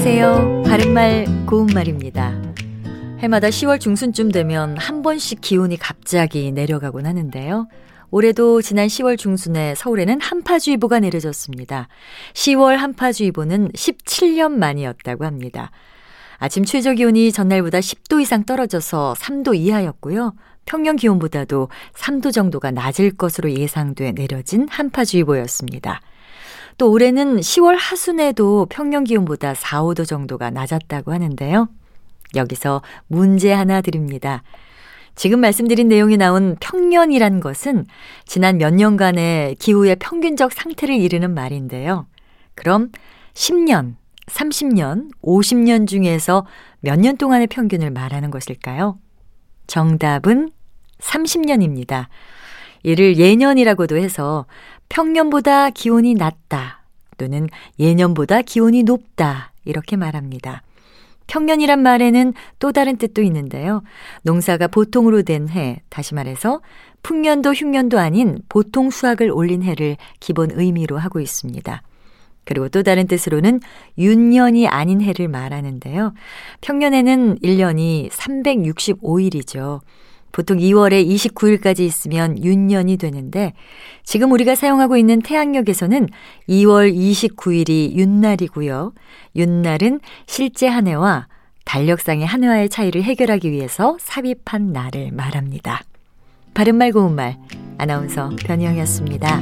안녕하세요. 바른말 고운말입니다. 해마다 10월 중순쯤 되면 한 번씩 기온이 갑자기 내려가곤 하는데요. 올해도 지난 10월 중순에 서울에는 한파주의보가 내려졌습니다. 10월 한파주의보는 17년 만이었다고 합니다. 아침 최저 기온이 전날보다 10도 이상 떨어져서 3도 이하였고요. 평년 기온보다도 3도 정도가 낮을 것으로 예상돼 내려진 한파주의보였습니다. 또 올해는 10월 하순에도 평년 기온보다 4, 5도 정도가 낮았다고 하는데요. 여기서 문제 하나 드립니다. 지금 말씀드린 내용이 나온 평년이란 것은 지난 몇 년간의 기후의 평균적 상태를 이르는 말인데요. 그럼 10년, 30년, 50년 중에서 몇 년 동안의 평균을 말하는 것일까요? 정답은 30년입니다. 이를 예년이라고도 해서 평년보다 기온이 낮다 또는 예년보다 기온이 높다 이렇게 말합니다. 평년이란 말에는 또 다른 뜻도 있는데요. 농사가 보통으로 된 해, 다시 말해서 풍년도 흉년도 아닌 보통 수확을 올린 해를 기본 의미로 하고 있습니다. 그리고 또 다른 뜻으로는 윤년이 아닌 해를 말하는데요. 평년에는 1년이 365일이죠. 보통 2월에 29일까지 있으면 윤년이 되는데 지금 우리가 사용하고 있는 태양력에서는 2월 29일이 윤날이고요. 윤날은 실제 한 해와 달력상의 한 해와의 차이를 해결하기 위해서 삽입한 날을 말합니다. 바른말 고운말 아나운서 변희영이었습니다.